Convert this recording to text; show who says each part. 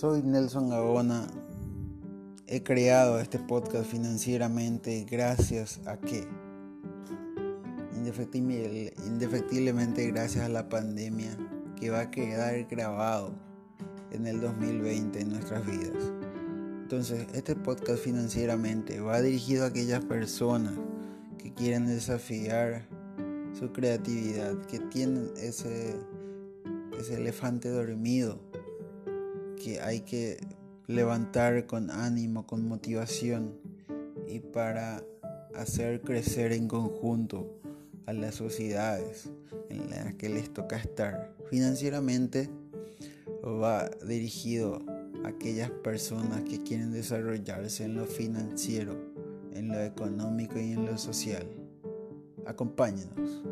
Speaker 1: Soy Nelson Gabona. He creado este podcast financieramente gracias a que, indefectiblemente gracias a la pandemia que va a quedar grabado en el 2020 en nuestras vidas. Entonces, este podcast financieramente va dirigido a aquellas personas que quieren desafiar su creatividad, que tienen ese, ese elefante dormido que hay que levantar con ánimo, con motivación y para hacer crecer en conjunto a las sociedades en las que les toca estar. Financieramente va dirigido a aquellas personas que quieren desarrollarse en lo financiero, en lo económico y en lo social. Acompáñenos.